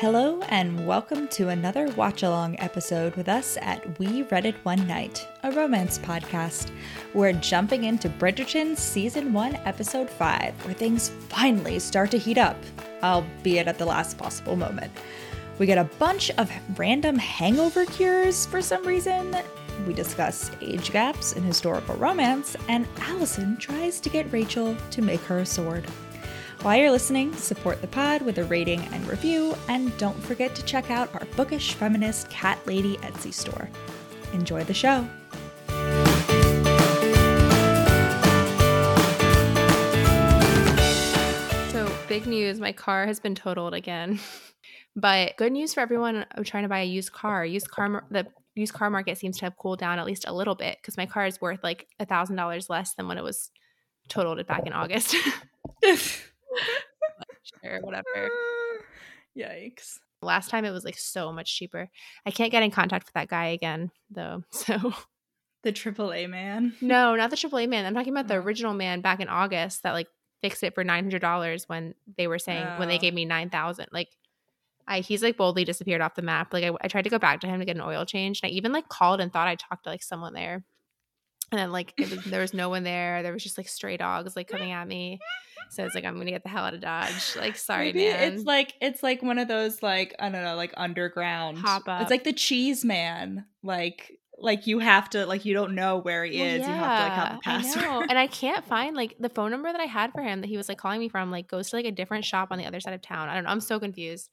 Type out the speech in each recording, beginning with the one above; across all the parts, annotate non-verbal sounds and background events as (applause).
Hello, and welcome to another watch along episode with us at We Read It One Night, a romance podcast. We're jumping into Bridgerton Season 1, Episode 5, where things finally start to heat up, albeit at the last possible moment. We get a bunch of random hangover cures for some reason. We discuss age gaps in historical romance, and Allison tries to get Rachel to make her a sword. While you're listening, support the pod with a rating and review, and don't forget to check out our bookish feminist cat lady Etsy store. Enjoy the show. So, big news my car has been totaled again. (laughs) But good news for everyone trying to buy a used car. Used car, the used car market seems to have cooled down at least a little bit because my car is worth like a thousand dollars less than when it was totaled back in August. (laughs) (laughs) sure, whatever. (laughs) Yikes. Last time it was like so much cheaper. I can't get in contact with that guy again though. (laughs) So The AAA man. no, not the AAA man. I'm talking about the Oh. original man back in August that like fixed it for nine hundred dollars when they were saying when they Oh. gave me nine thousand. Like, I he's like boldly disappeared off the map. Like I, I tried to go back to him to get an oil change, and I even like called and thought I talked to like someone there, and then like was, there was no one there. There was just like stray dogs like coming at me. So it's like I'm gonna get the hell out of Dodge. Like sorry, Maybe man. it's like it's like one of those like I don't know like underground Hop up. It's like the cheese man. Like like you have to like you don't know where he Well, is. You have to like have yeah, the password. I know. And I can't find like the phone number that I had for him that he was like calling me from like goes to like a different shop on the other side of town. I don't know. I'm so confused.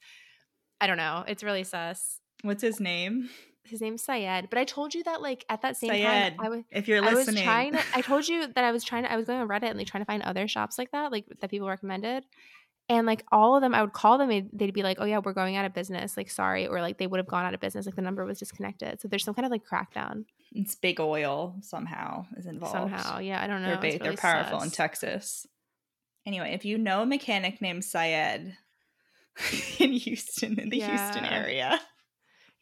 I don't know. It's really sus. What's his name? His name's Syed. But I told you that like at that same Syed. time I was If you're listening. I was trying to I told you that I was trying to I was going on Reddit and like trying to find other shops like that, like that people recommended. And like all of them, I would call them and they'd be like, Oh yeah, we're going out of business. Like sorry. Or like they would have gone out of business. Like the number was disconnected. So there's some kind of like crackdown it's big oil somehow is involved. somehow. Yeah, I don't know. they're big, really they're powerful in. Texas. Anyway, if you know a mechanic named Syed (laughs) in Houston, in the Houston area,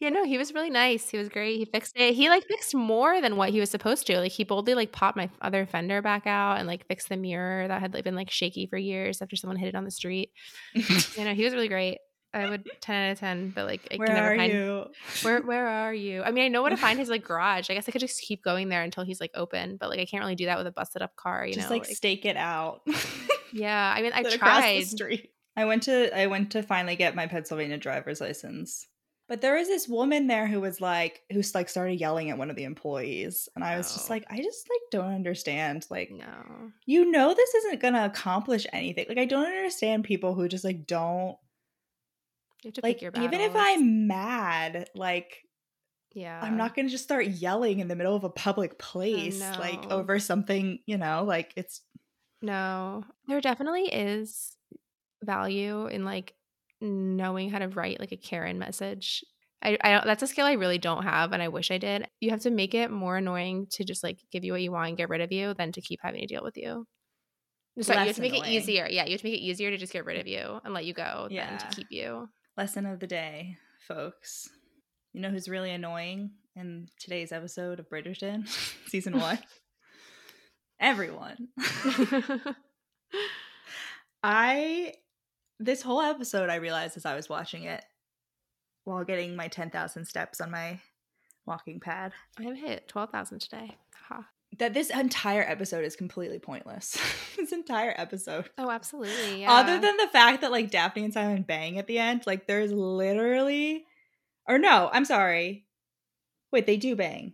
Yeah, no, he was really nice. He was great. He fixed it. He like fixed (laughs) more than what he was supposed to. Like he boldly like popped my other fender back out and like fixed the mirror that had like, been like shaky for years after someone hit it on the street. (laughs) You know, he was really great. I would ten out of ten, but like I where can never are find you? where (laughs) where are you? I mean, I know where to find his like garage. I guess I could just keep going there until he's like open, but like I can't really do that with a busted up car. You Just know, like, stake it out. yeah. I mean, I it across the street. I went to I went to finally get my Pennsylvania driver's license. But there was this woman there who was like who's like started yelling at one of the employees and I was just Oh. like I just like don't understand like No. you know this isn't going to accomplish anything. Like I don't understand people who just like don't You have to like pick your even if. I'm mad like yeah, I'm not going to just start yelling in the middle of a public oh, place like over something, you know, like it's No, there definitely is value in like knowing how to write like a Karen message. I, I don't, that's a skill I really don't have, and I wish I did. You have to make it more annoying to just like give you what you want and get rid of you than to keep having to deal with you. Sorry, you have to make annoying. it easier. Yeah, you have to make it easier to just get rid of you and let you go than to keep you. lesson of the day, folks. You know who's really annoying in today's episode of Bridgerton, (laughs) season one? (laughs) Everyone. (laughs) I, this whole episode, I realized as I was watching it while getting my 10,000 steps on my walking pad, I've hit twelve thousand today. Ha. that this entire episode is completely pointless. (laughs) this entire episode. Oh, absolutely. Yeah. Other than the fact that like Daphne and Simon bang at the end, like there's literally, or no, I'm sorry. Wait, they do bang.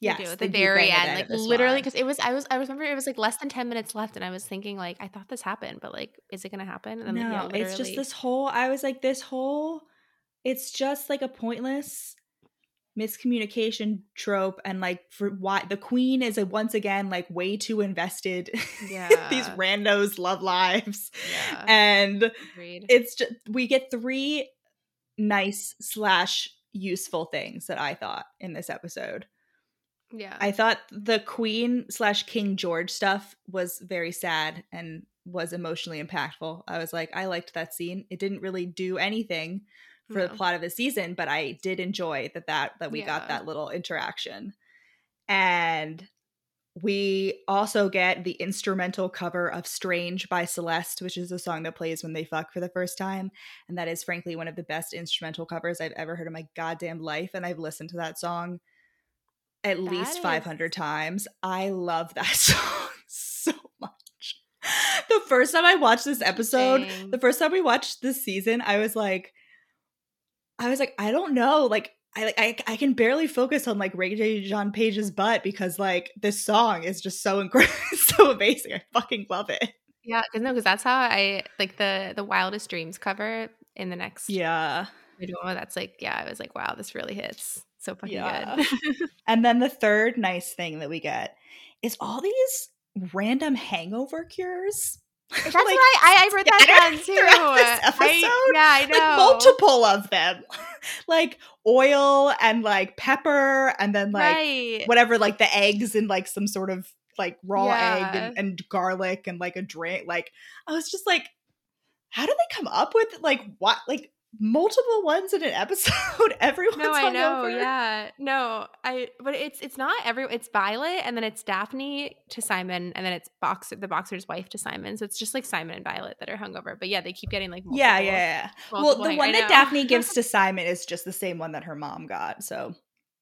Do at the very bang at the end, like literally, because it was I was I remember it was like less than ten minutes left, and I was thinking like I thought this happened, but like is it gonna happen? And then no, like, yeah, it's just this whole. I was like, this whole. It's just like a pointless miscommunication trope, and like for why the queen is uh, once again like way too invested in (laughs) these randos' love lives, Yeah. and Agreed. it's just we get three nice slash useful things that I thought in this episode. Yeah, I thought the Queen slash King George stuff was very sad and was emotionally impactful. I was like, I liked that scene. It didn't really do anything for the plot of the season, but I did enjoy that that that we got that little interaction. And we also get the instrumental cover of Strange by Celeste, which is a song that plays when they fuck for the first time. And that is, frankly, one of the best instrumental covers I've ever heard in my goddamn life. And I've listened to that song at That least is- 500 times. I love that (laughs) song so much. The first time I watched this episode, Dang. the first time we watched this season, I was like, I was like, I don't know, like. I like I, I can barely focus on like Regé-Jean Page's butt because like this song is just so incredible, (laughs) so amazing. I fucking love it. Yeah, because no, because that's how I like the the wildest dreams cover in the next Yeah. video. That's like, yeah, I was like, wow, this really hits so fucking Yeah. good. (laughs) And then the third nice thing that we get is all these random hangover cures. (laughs) That's what I, I I wrote that (laughs) down too. this I, episode. yeah, I know. Like multiple of them. like oil and like pepper and then like right. whatever, like the eggs and like some sort of like raw egg and, and garlic and like a drink. Like I was just like, how do they come up with like what like multiple ones in an episode? (laughs) Everyone's No, I know. hungover? Yeah, no, I. But it's it's not every. It's Violet, and then it's Daphne to Simon, and then it's Boxer, the boxer's wife to Simon. So it's just like Simon and Violet that are hungover. But yeah, they keep getting like multiple, Yeah, yeah, yeah. Well, the hang- one that. Daphne gives (laughs) to Simon is just the same one that her mom got. So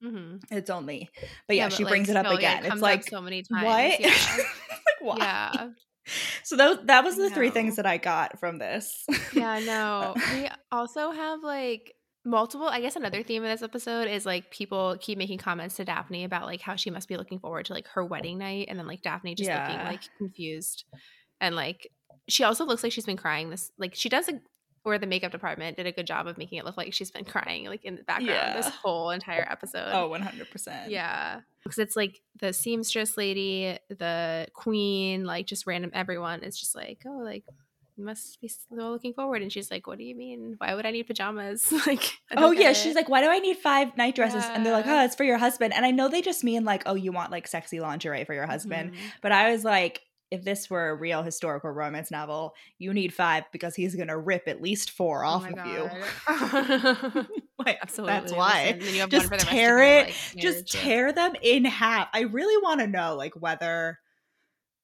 Mhm. it's only, but yeah, but, she like, brings it up yeah, again. it's like, so many times. what? (laughs) Yeah, like, why? yeah, (laughs) So that, that was the three things that I got from this. yeah. (laughs) No, we also have like multiple. I guess another theme of this episode is like people keep making comments to Daphne about like how she must be looking forward to like her wedding night, and then like Daphne just looking like confused, and like she also looks like she's been crying. This like she does a or the makeup department did a good job of making it look like she's been crying like in the background this whole entire episode. oh, 100%. Yeah. Because it's like the seamstress lady, the queen, like just random everyone is just like, oh, like, you must be so looking forward. And she's like, what do you mean? Why would I need pajamas? (laughs) like, Oh yeah, it. she's like, "Why do I need five night dresses?" And they're like, Yeah. "Oh, it's for your husband." And I know they just mean like, "Oh, you want like sexy lingerie for your husband." Mhm. But I was like, if this were a real historical romance novel, you need five because he's gonna rip at least four oh off my of you. God. (laughs) (laughs) Like, Absolutely. That's why. Listen, then you have Just one for the rest tear it- like, Just tear them in half. I really want to know like whether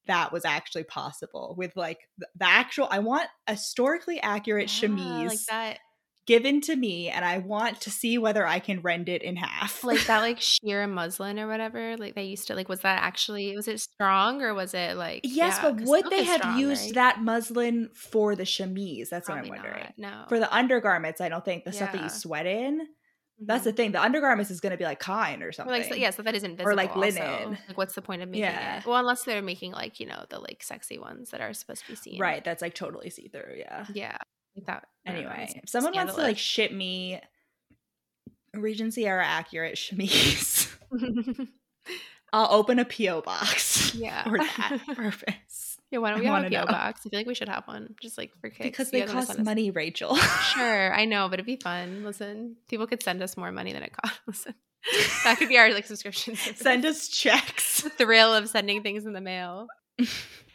that was actually possible with like the, the actual I want a historically accurate Yeah, chemise like that, given to me and I want to see whether I can rend it in half. like that, like (laughs) sheer muslin or whatever. Like they used to, like, was that actually, was it strong or was it like, Yes, yeah, but would they have strong, used right? that muslin for the chemise? That's Probably what I'm wondering. not, No. For the undergarments, I don't think the stuff that you sweat in. That's the mm-hmm. thing. The undergarments is going to be like kind or Or something. like so, yeah, so that isn't visible. like also. linen. Like, what's the point of making Yeah. it? Well, unless they're making like you know the like sexy ones that are supposed to be seen. Right. That's like totally see through. Yeah. Yeah. That. I Anyway, if someone wants to like ship me Regency era accurate chemise, (laughs) I'll open a PO box (laughs) yeah. for that purpose (laughs) yeah. Why don't I we have wanna a PO know. box? I feel like we should have one just like for kids because they wanna cost send us- money, Rachel. Sure, I know, but it'd be fun. Listen, people could send us more money than it costs. Listen, that could be our like subscription. service. Send us checks. the thrill of sending things in the mail.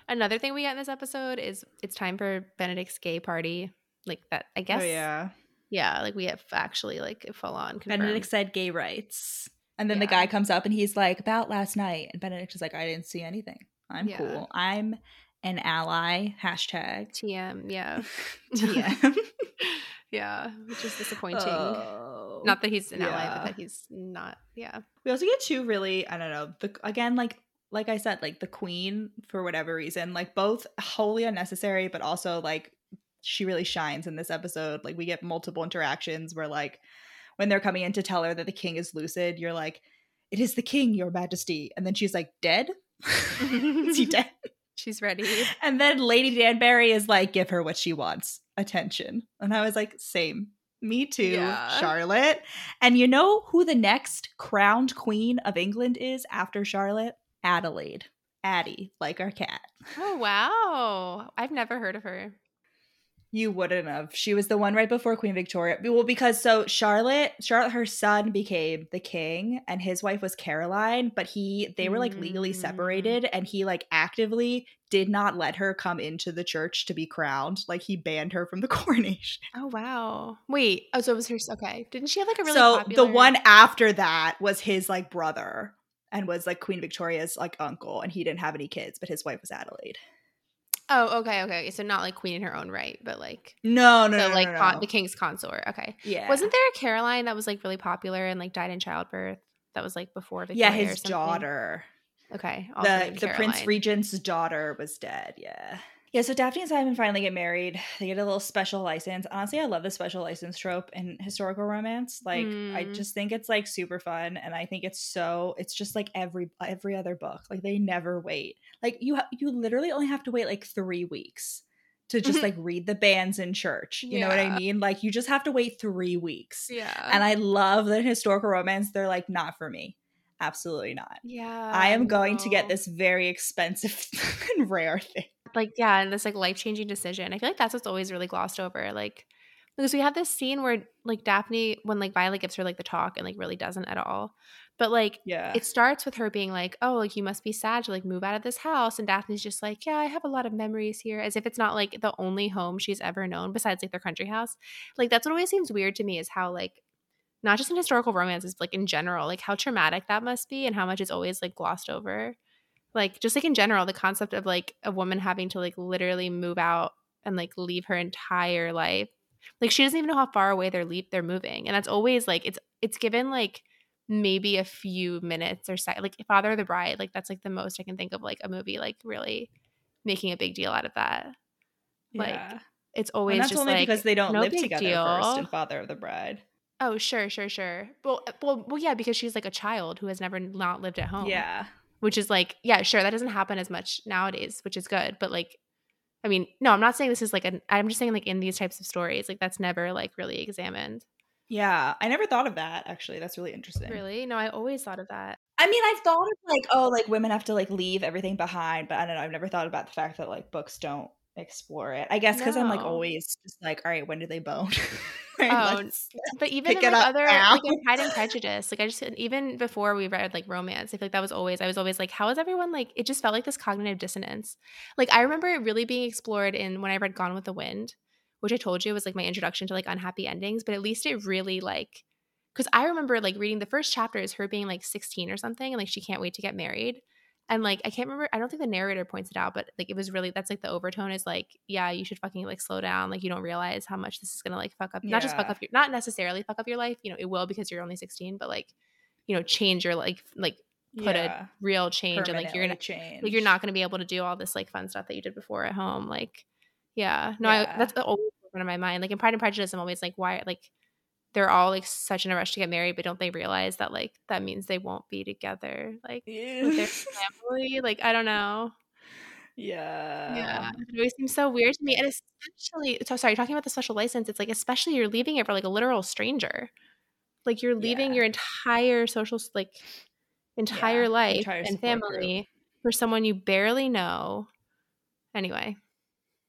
Another thing we got in this episode is it's time for Benedict's gay party. Like that, I oh, guess. Oh yeah. Yeah, like we have actually like full on. Confirmed. Benedict said gay rights. And then the guy comes up and he's like, about last night. And Benedict is like, I didn't see anything. I'm Yeah. cool. I'm an ally. Hashtag TM, yeah, (laughs) (laughs) TM. (laughs) yeah, which is disappointing. Oh. not that he's an ally, but that he's not. Yeah, We also get two really, I don't know, the again, like like I said, like the queen for whatever reason, like both wholly unnecessary, but also like she really shines in this episode. Like we get multiple interactions where like when they're coming in to tell her that the king is lucid, you're like, It is the king, your majesty. And then she's like, Dead? (laughs) is he (laughs) dead? she's ready. And then Lady Danbury is like, give her what she wants attention. And I was like, same. Me too, Yeah. Charlotte. And you know who the next crowned queen of England is after Charlotte? Adelaide. Addie, like our cat. Oh wow, I've never heard of her. You wouldn't have. She was the one right before Queen Victoria. Well, because so Charlotte, Charlotte, her son became the king, and his wife was Caroline, but he they were like legally Mm. separated, and he like actively did not let her come into the church to be crowned. Like he banned her from the (laughs) coronation. Oh wow. Wait. Oh, so it was her. Okay. Didn't she have like a really so popular? the one after that was his like brother. and was like Queen Victoria's like uncle, and he didn't have any kids, but his wife was Adelaide. Oh, okay, okay. So not like queen in her own right, but like No, no, the no, like no, no. con- the king's consort. Okay. yeah, Wasn't there a Caroline that was like really popular and like died in childbirth? That was like before Victoria. yeah his daughter, Okay. the the Prince Regent's daughter was dead. Yeah. Yeah, so Daphne and Simon finally get married. They get a little special license. Honestly, I love the special license trope in historical romance. Like, I Mm. just think it's like super fun, and I think it's so. It's just like every every other book. Like they never wait. Like you ha- you literally only have to wait like three weeks to just Mhm. like read the banns in church. You know what I mean? Like you just have to wait three weeks. Yeah. And I love that in historical romance. They're like not for me. Absolutely not. yeah. I am going to get this very expensive (laughs) and rare thing. Like yeah and this like life-changing decision i feel like that's what's always really glossed over like because we have this scene where like daphne when like violet gives her like the talk and like really doesn't at all but like Yeah. it starts with her being like oh like you must be sad to like move out of this house and daphne's just like yeah i have a lot of memories here as if it's not like the only home she's ever known besides like their country house like that's what always seems weird to me is how like not just in historical romances but like in general like how traumatic that must be and how much is always like glossed over like just like in general the concept of like a woman having to like literally move out and like leave her entire life like she doesn't even know how far away they're leap they're moving and that's always like it's it's given like maybe a few minutes or sec- like father of the bride like that's like the most i can think of like a movie like really making a big deal out of that like, yeah. it's And always that's just only like because they don't no live together deal. first in Father of the Bride. oh sure sure sure well, uh, well well yeah because she's like a child who has never not lived at home Yeah. Which is like yeah sure that doesn't happen as much nowadays which is good but like i mean no i'm not saying this is like an i'm just saying like in these types of stories like that's never like really examined Yeah. I never thought of that actually. That's really interesting. really no i always thought of that I mean, I've thought of like, oh, like women have to like leave everything behind, but I don't know. I've never thought about the fact that like books don't explore it. I guess because I'm like always just like, all right, when do they bone? (laughs) Right, Oh, let's- but even in like other now. like in pride and (laughs) prejudice like i just even before we read like romance i feel like that was always i was always like how is everyone like it just felt like this cognitive dissonance like i remember it really being explored in when i read gone with the wind which i told you was like my introduction to like unhappy endings but at least it really like because i remember like reading the first chapter is her being like 16 or something and like she can't wait to get married and like i can't remember i don't think the narrator points it out but like it was really that's like the overtone is like yeah you should fucking like slow down like you don't realize how much this is gonna like fuck up not just fuck up your not necessarily fuck up your life you know it will because you're only 16 but like you know change your like like put Yeah. a real change and like you're gonna change. like you're not gonna be able to do all this like fun stuff that you did before at home like yeah no Yeah. I, that's always one of my mind like in pride and prejudice i'm always like why like they're all like such in a rush to get married but don't they realize that like that means they won't be together like with their (laughs) family like i don't know yeah. yeah it always seems so weird to me and especially so sorry talking about the special license it's like especially you're leaving it for like a literal stranger like you're leaving Yeah. your entire social like entire Yeah, life entire and support group. family for someone you barely know anyway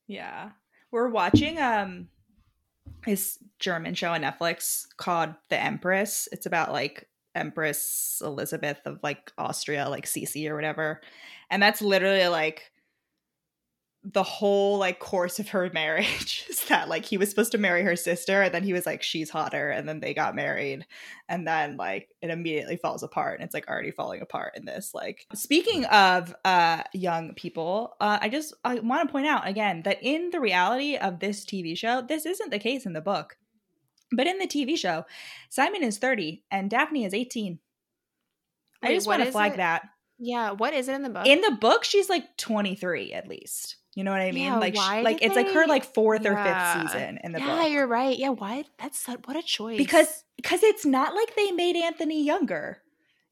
Yeah. We're watching um this German show on Netflix called The Empress. It's about like Empress Elizabeth of like Austria, like Sisi or whatever. And that's literally like the whole like course of her (laughs) marriage is that like he was supposed to marry her sister and then he was like she's hotter and then they got married and then like it immediately falls apart and it's like already falling apart in this like speaking of uh young people uh i just i want to point out again that in the reality of this tv show this isn't the case in the book but in the tv show simon is 30 and daphne is 18 i just want to flag it? that. Yeah what is it in the book? In the book she's like 23 at least you know what i mean? Yeah, like like it's like her like fourth or fifth season in the yeah book. you're right. Yeah why that's what a choice. Because because it's not like they made anthony younger.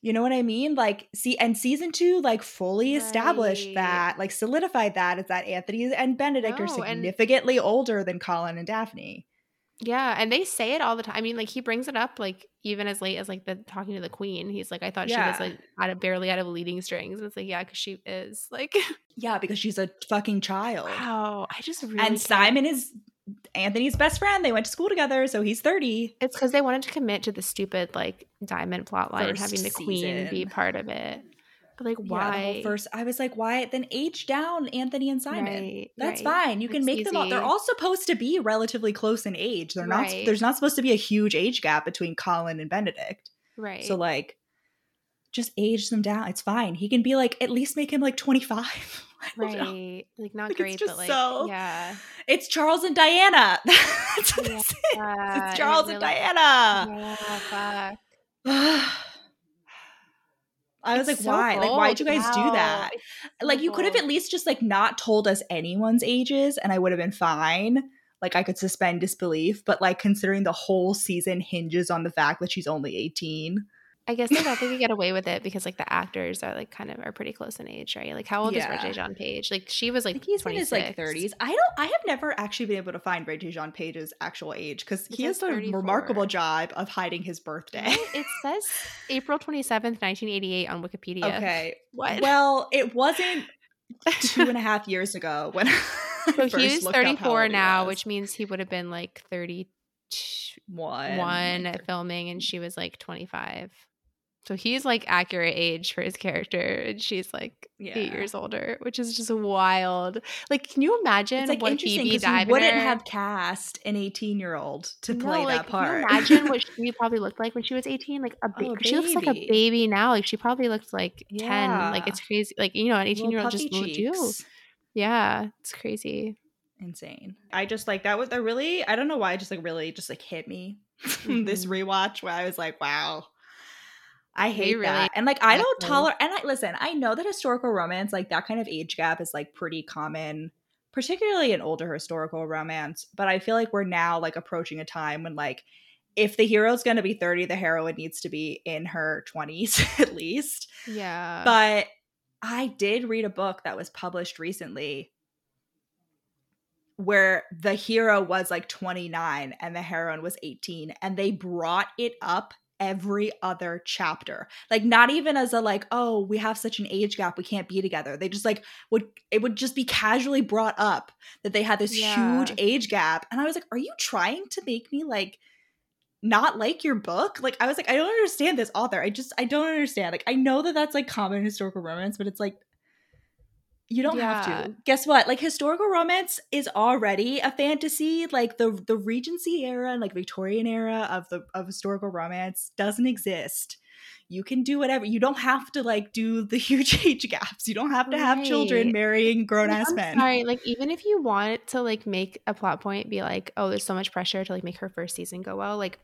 You know what i mean? Like see and season two like fully established that like solidified that is that anthony and benedict are No, and- significantly older than colin and daphne Yeah, and they say it all the time. I mean, like he brings it up like even as late as like the talking to the queen. He's like, I thought she was like out of barely out of leading strings, and it's like, yeah, because she is like, (laughs) yeah because she's a fucking child wow. I just really and can't- simon is anthony's best friend they went to school together so he's 30 It's because they wanted to commit to the stupid like diamond plot line and First having the queen be part of it. But like, Yeah, why? whole first I was like, why then age down Anthony and Simon. Right, That's right. fine. You can make them all they're all supposed to be relatively close in age. They're not Right. there's not supposed to be a huge age gap between Colin and Benedict. right. So like just age them down. It's fine. He can be like at least make him like 25. (laughs) Right. Like not like, great, but like so, yeah. It's Charles and Diana. (laughs) That's what yeah, It's Charles really, and Diana. Yeah, fuck. (sighs) (sighs) I was it's like, so why? Like, why'd you guys wow. do that? So like, you could have at least just like not told us anyone's ages, and I would have been fine. Like, I could suspend disbelief, but like, considering the whole season hinges on the fact that she's only eighteen. I guess I don't think you get (laughs) away with it because like the actors are like kind of are pretty close in age, right? Like how old yeah. is Regé-Jean Page? Like she was like he's 26. in his like 30s. I don't. I have never actually been able to find Regé-Jean Page's actual age because he has a remarkable job of hiding his birthday. it says April twenty seventh, nineteen eighty eight on Wikipedia. Okay. What? Well, it wasn't two and a (laughs) half years ago when. (laughs) so he's thirty four now, which means he would have been like thirty one one filming, and she was like twenty five. So he's like accurate age for his character, and she's like yeah. eight years older, which is just wild. Like, can you imagine it's like what Phoebe wouldn't have cast an eighteen-year-old to no, play like, that part? Can you imagine what (laughs) she probably looked like when she was eighteen. Like a ba- oh, she looks like a baby now. Like she probably looked like yeah. ten. Like it's crazy. Like you know, an eighteen-year-old just will do. Yeah, it's crazy. Insane. I just like that was a really I don't know why it just like really just like hit me (laughs) mm-hmm. this rewatch where I was like, wow I hate really that. And like I don't tolerate and I listen, I know that historical romance, like that kind of age gap is like pretty common, particularly in older historical romance. But I feel like we're now like approaching a time when like if the hero's gonna be 30, the heroine needs to be in her 20s (laughs) at least. Yeah. But I did read a book that was published recently where the hero was like 29 and the heroine was 18 and they brought it up every other chapter. Like not even as a like, oh, we have such an age gap, we can't be together. They just like would it would just be casually brought up that they had this yeah. huge age gap. And I was like, are you trying to make me like not like your book? Like I was like, I don't understand this author. I just I don't understand. Like I know that that's like common historical romance, but it's like you don't yeah. have to. Guess what? Like historical romance is already a fantasy. Like the the Regency era and like Victorian era of the of historical romance doesn't exist. You can do whatever. You don't have to like do the (laughs) huge age gaps. You don't have to have children marrying grown ass men. Sorry, like even if you want to like make a plot point be like, oh, there's so much pressure to like make her first season go well, like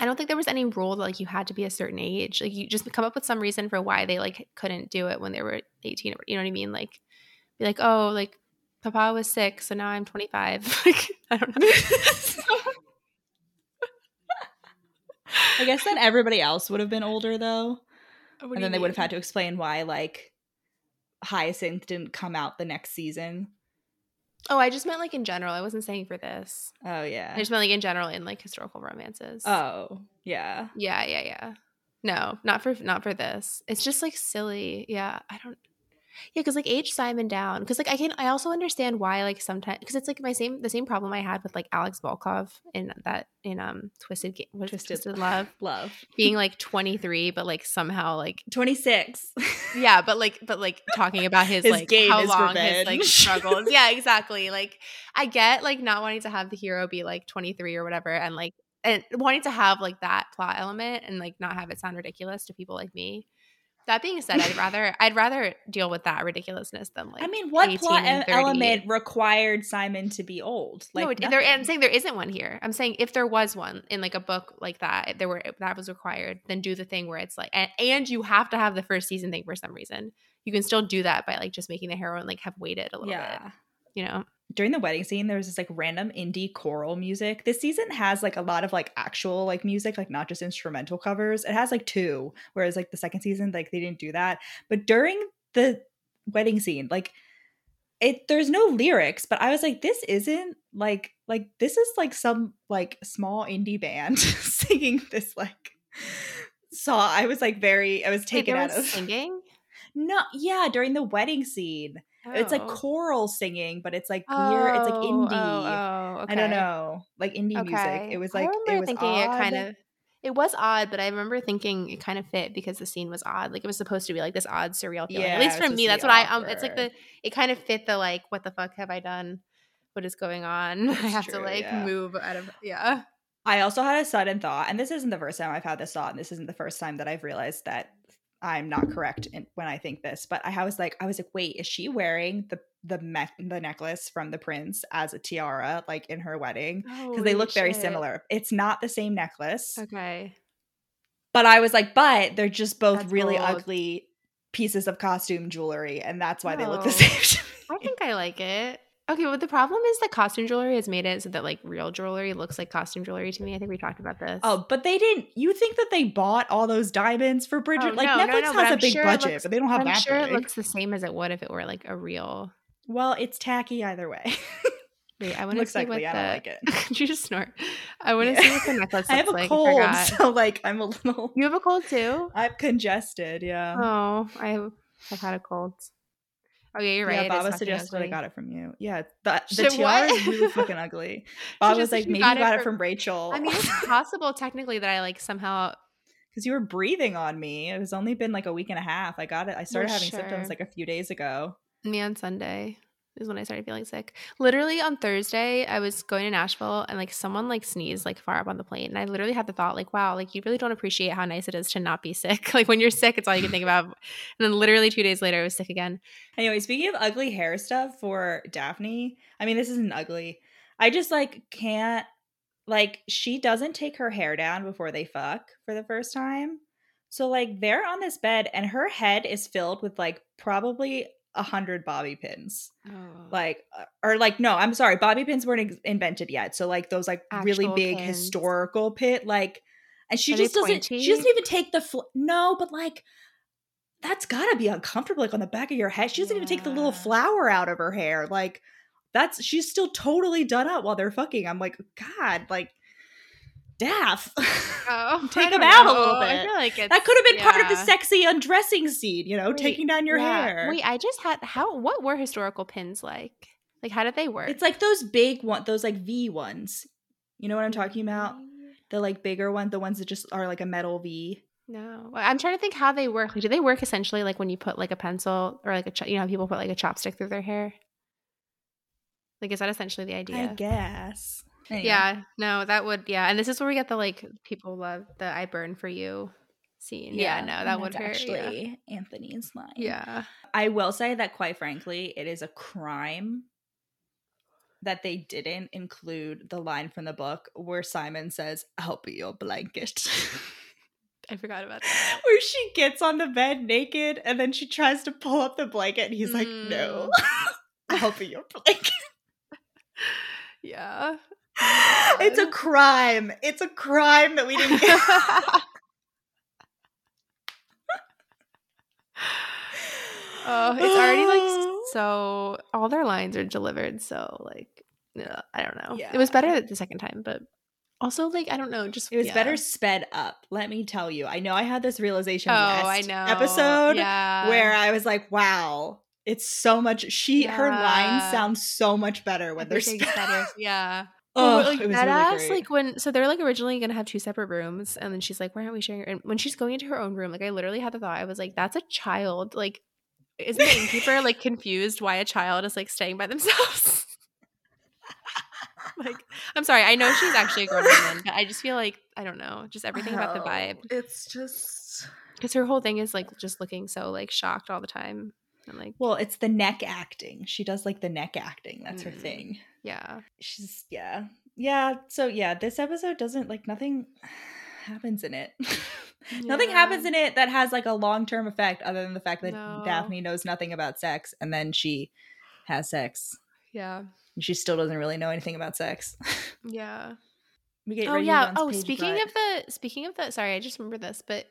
I don't think there was any rule that like you had to be a certain age. Like you just come up with some reason for why they like couldn't do it when they were 18. You know what I mean? Like be like, oh, like Papa was six, so now I'm 25. (laughs) like I don't know. (laughs) I guess then everybody else would have been older though. Uh, and then they would have had to explain why like Hyacinth didn't come out the next season. Oh, I just meant like in general. I wasn't saying for this. Oh yeah. I just meant like in general in like historical romances. Oh yeah. Yeah, yeah, yeah. No, not for not for this. It's just like silly. Yeah, I don't. Yeah, because like age Simon down. Because like I can, I also understand why like sometimes because it's like my same the same problem I had with like Alex Volkov in that in um Twisted Game, Twisted, Twisted Love, (laughs) Love being like twenty three, but like somehow like twenty six. yeah, but (laughs) like but like talking about his, his like how long revenge. his like struggles. (laughs) yeah, exactly. Like I get like not wanting to have the hero be like twenty three or whatever, and like and wanting to have like that plot element and like not have it sound ridiculous to people like me. That being said, I'd rather I'd rather deal with that ridiculousness than like. I mean, what plot element required Simon to be old? Like, no, there, I'm saying there isn't one here. I'm saying if there was one in like a book like that, there were that was required, then do the thing where it's like, and, and you have to have the first season thing for some reason. You can still do that by like just making the heroine like have waited a little yeah. bit. You know during the wedding scene there was this like random indie choral music. This season has like a lot of like actual like music like not just instrumental covers. It has like two whereas like the second season like they didn't do that. But during the wedding scene like it there's no lyrics but i was like this isn't like like this is like some like small indie band (laughs) singing this like song. I was like very i was taken Wait, out of singing? (laughs) No yeah during the wedding scene Oh. It's like oh. choral singing, but it's like oh, weird. It's like oh, indie. Oh, okay. I don't know, like indie okay. music. It was like I it was thinking odd. it kind of. It was odd, but I remember thinking it kind of fit because the scene was odd. Like it was supposed to be like this odd, surreal feeling. Yeah, At least for me, that's what awkward. I. Um, it's like the. It kind of fit the like, what the fuck have I done? What is going on? (laughs) That's I have true, to like yeah. move out of. Yeah. I also had a sudden thought, and this isn't the first time I've had this thought, and this isn't the first time that I've realized that I'm not correct in, when I think this, but I was like, I was like, wait, is she wearing the the me- the necklace from the prince as a tiara, like in her wedding? Because they look very similar. It's not the same necklace. Okay. But I was like, but they're just both That's really bold. ugly pieces of costume jewelry, and that's why they look the same. (laughs) I think I like it. Okay, but the problem is that costume jewelry has made it so that like real jewelry looks like costume jewelry to me. I think we talked about this. Oh, but they didn't. You think that they bought all those diamonds for oh, Bridget? Oh, like no, no, Netflix no, but has a big sure budget, looks- but they don't have I'm that sure big. it looks the same as it would if it were like a real. well, it's tacky either way. (laughs) Wait, I (laughs) want to see what I don't like it. (laughs) Did you just snort? I want to Yeah. see what the necklace looks I have a like. cold, so like I'm a little. You have a cold too? I'm congested. Yeah. Oh, I have I've had a cold. Oh yeah, you're right. Yeah, Baba suggested I got it from you. Yeah, the, the Shit, tiara what? is really (laughs) fucking ugly. Baba was like, maybe got you got it from- from Rachel. I mean, it's (laughs) possible technically that I like somehow. because you were breathing on me. It was only been like a week and a half. I got it. I started Well, having symptoms like a few days ago. Me on Sunday is when I started feeling sick. Literally on Thursday, I was going to Nashville and like someone like sneezed like far up on the plane, and I literally had the thought like, wow, like you really don't appreciate how nice it is to not be sick. (laughs) like when you're sick, it's all you can think about. (laughs) And then literally two days later, I was sick again. Anyway, speaking of ugly hair stuff for Daphne, I mean, this isn't ugly. I just like can't, like, she doesn't take her hair down before they fuck for the first time. So, like, they're on this bed and her head is filled with like probably a hundred bobby pins. Oh, Like, uh, or like, no, I'm sorry, bobby pins weren't ex- invented yet. So, like, those like really big pins. historical pit, like, and she Are just doesn't, she doesn't even take the, fl- no, but like, that's gotta be uncomfortable, like on the back of your head. She doesn't even take the little flower out of her hair. Like, that's she's still totally done up while they're fucking. I'm like, God, like, Daff. oh, (laughs) take I them don't out a little I bit. feel like that could have been part of the sexy undressing scene, you know, Wait, taking down your yeah. hair. Wait, I just had how? What were historical pins like? Like, how did they work? It's like those big one, those like V ones. You know what I'm talking about? The like bigger one, the ones that just are like a metal V. No, I'm trying to think how they work. Like, do they work essentially like when you put like a pencil or like a ch- you know people put like a chopstick through their hair? Like, is that essentially the idea? I guess. Anyway. Yeah, no, that would yeah, and this is where we get the like people love the "I burn for you" scene. Yeah, no, that would hurt. yeah. actually Anthony's line. Yeah. I will say that quite frankly, it is a crime that they didn't include the line from the book where Simon says, I'll be your blanket. (laughs) I forgot about that. where she gets on the bed naked and then she tries to pull up the blanket and he's like, No, mm. (laughs) I'll be your blanket. (laughs) Yeah. It's a crime. It's a crime that we didn't get. (laughs) Oh, it's already like (sighs) so. All their lines are delivered. So like, yeah, I don't know. It was better the second time, but also like I don't know. Just It was yeah. better sped up. Let me tell you. I know I had this realization Oh, last I know. episode Yeah. where I was like, "Wow, it's so much." She her lines Yeah. sound so much better when they're sped better. up. Yeah. Oh, like it was that really like when so they're like originally gonna have two separate rooms, and then she's like, "Why aren't we sharing?" And when she's going into her own room, like I literally had the thought, I was like, "That's a child." Like, isn't the innkeeper like (laughs) confused why a child is like staying by themselves? (laughs) like, I'm sorry, I know she's actually a grown woman, but I just feel like I don't know, just everything about the vibe. It's just Because her whole thing is like just looking so like shocked all the time, and like, well, it's the neck acting. She does like the neck acting. That's her Mm. thing. yeah, She's yeah. Yeah, so yeah, this episode doesn't like nothing happens in it. (laughs) nothing happens in it that has like a long-term effect other than the fact that No. Daphne knows nothing about sex and then she has sex. yeah, And she still doesn't really know anything about sex. (laughs) yeah. we get oh yeah. Oh, speaking five. of the speaking of the sorry, I just remember this, but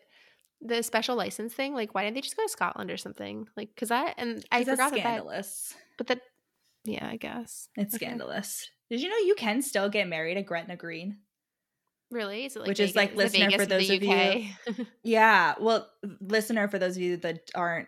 the special license thing, like why didn't they just go to Scotland or something? Like because that and I forgot that, that scandalous. but that yeah, I guess. It's Okay. scandalous. Did you know you can still get married at Gretna Green? Really? Is it like Which is, like, Vegas- listener, for Vegas those of UK? (laughs) Yeah. Well, listener, for those of you that aren't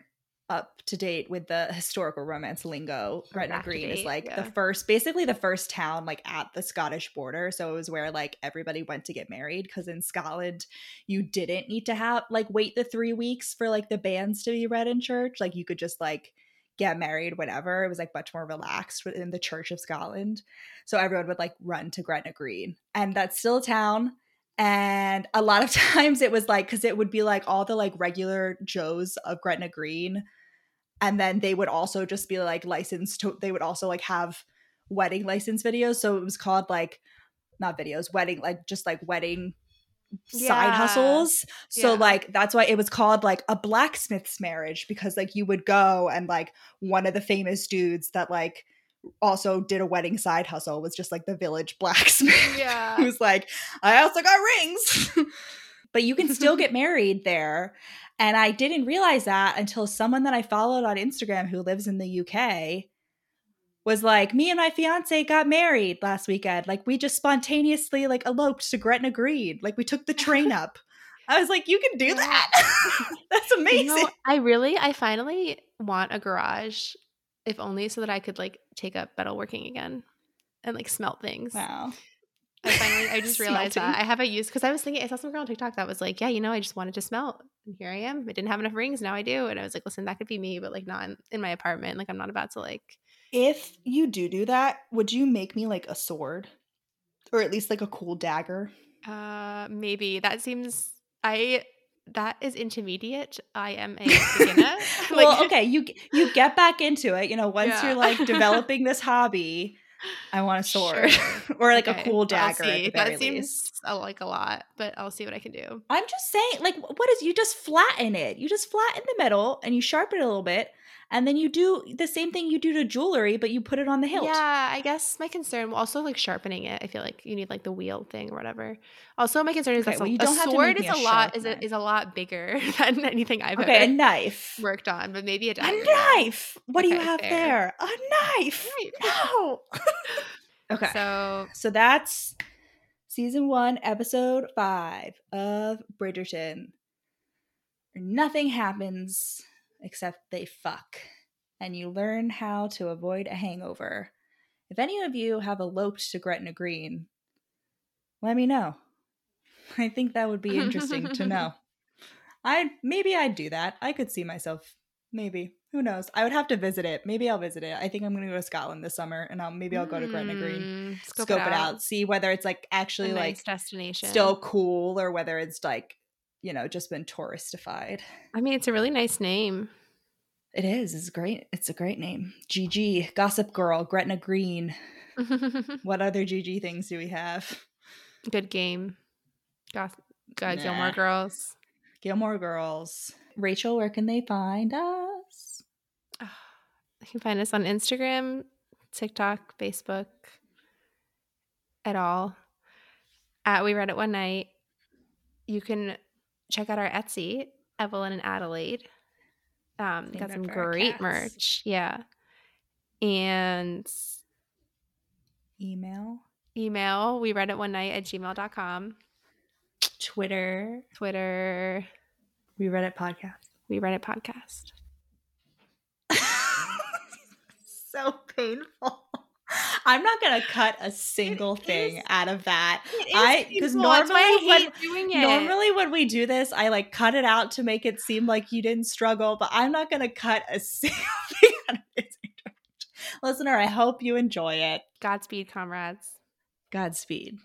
up to date with the historical romance lingo, Gretna Green is like the first, basically the first town like at the Scottish border. So it was where like everybody went to get married because in Scotland you didn't need to have like wait the three weeks for like the banns to be read in church. Like you could just like get married whenever. It was like much more relaxed within the Church of Scotland. So everyone would like run to Gretna Green, and that's still a town. And a lot of (laughs) times it was like, because it would be like all the like regular Joes of Gretna Green. And then they would also just be like licensed to, they would also like have wedding license videos. So it was called like, not videos, wedding, like just like wedding side Yeah. hustles. So Yeah. like that's why it was called like a blacksmith's marriage because like you would go and like one of the famous dudes that like also did a wedding side hustle was just like the village (laughs) blacksmith. Yeah. Who's like, I also got rings. (laughs) but you can still get (laughs) married there. And I didn't realize that until someone that I followed on Instagram who lives in the UK was like, me and my fiance got married last weekend. Like we just spontaneously like eloped to Gretna Green. Like we took the train (laughs) up. I was like, you can do that. (laughs) That's amazing. You know, I really, I finally want a garage, if only so that I could like take up metalworking again and like smelt things. wow. I finally, I just (laughs) realized that I have a use because I was thinking, I saw some girl on TikTok that was like, yeah, you know, I just wanted to smell. And here I am. I didn't have enough rings. Now I do. And I was like, listen, that could be me, but like not in, in my apartment. Like I'm not about to like, If you do do that, would you make me like a sword? Or at least like a cool dagger? uh, maybe that seems, I, that is intermediate. I am a beginner. (laughs) (laughs) well, okay, you you get back into it. You know, once Yeah. you're like developing this hobby, I want a sword Sure. (laughs) (laughs) or like Okay, a cool dagger. At the very that seems least. like a lot, but I'll see what I can do. I'm just saying, like, what is you just flatten it? You just flatten the middle and you sharpen it a little bit, and then you do the same thing you do to jewelry, but you put it on the hilt. Yeah, I guess my concern, also like sharpening it. I feel like you need like the wheel thing or whatever. Also, my concern is Okay, that well, you a don't have sword is a a lot is a, is a lot bigger (laughs) than anything I've Okay, a knife. worked on, but maybe a A dagger. knife. What do you have fair. there? A knife. No. (laughs) okay. So So that's season one, episode five of Bridgerton. Nothing happens except they fuck, and you learn how to avoid a hangover. If any of you have eloped to Gretna Green, let me know. I think that would be interesting to know. (laughs) I maybe I'd do that. I could see myself. Maybe who knows? I would have to visit it. Maybe I'll visit it. I think I'm going to go to Scotland this summer, and I'll maybe I'll go to Gretna Green mm, scope, it, out. see whether it's like actually nice like destination. still cool or whether it's like you know just been touristified. I mean, it's a really nice name. It is. It's great. It's a great name. GG, Gossip Girl, Gretna Green. (laughs) What other GG things do we have? Good game. Goth, uh, God, Gilmore Nah. Girls. Gilmore Girls. Rachel, where can they find us? You can find us on Instagram, TikTok, Facebook, at all. At We Read It One Night. You can check out our Etsy, Evelyn and Adelaide. Um, got some great merch. Yeah. And Email, email, we read it one night at gmail.com. Twitter. Twitter, We read it podcast. we read it podcast. (laughs) so painful. I'm not gonna cut a single It thing is- out of that. I- 'cause painful. I normally when- doing it. Normally, when we do this, I like cut it out to make it seem like you didn't struggle, but I'm not going to cut a (laughs) single thing out of this. Listener, I hope you enjoy it. Godspeed, comrades. Godspeed.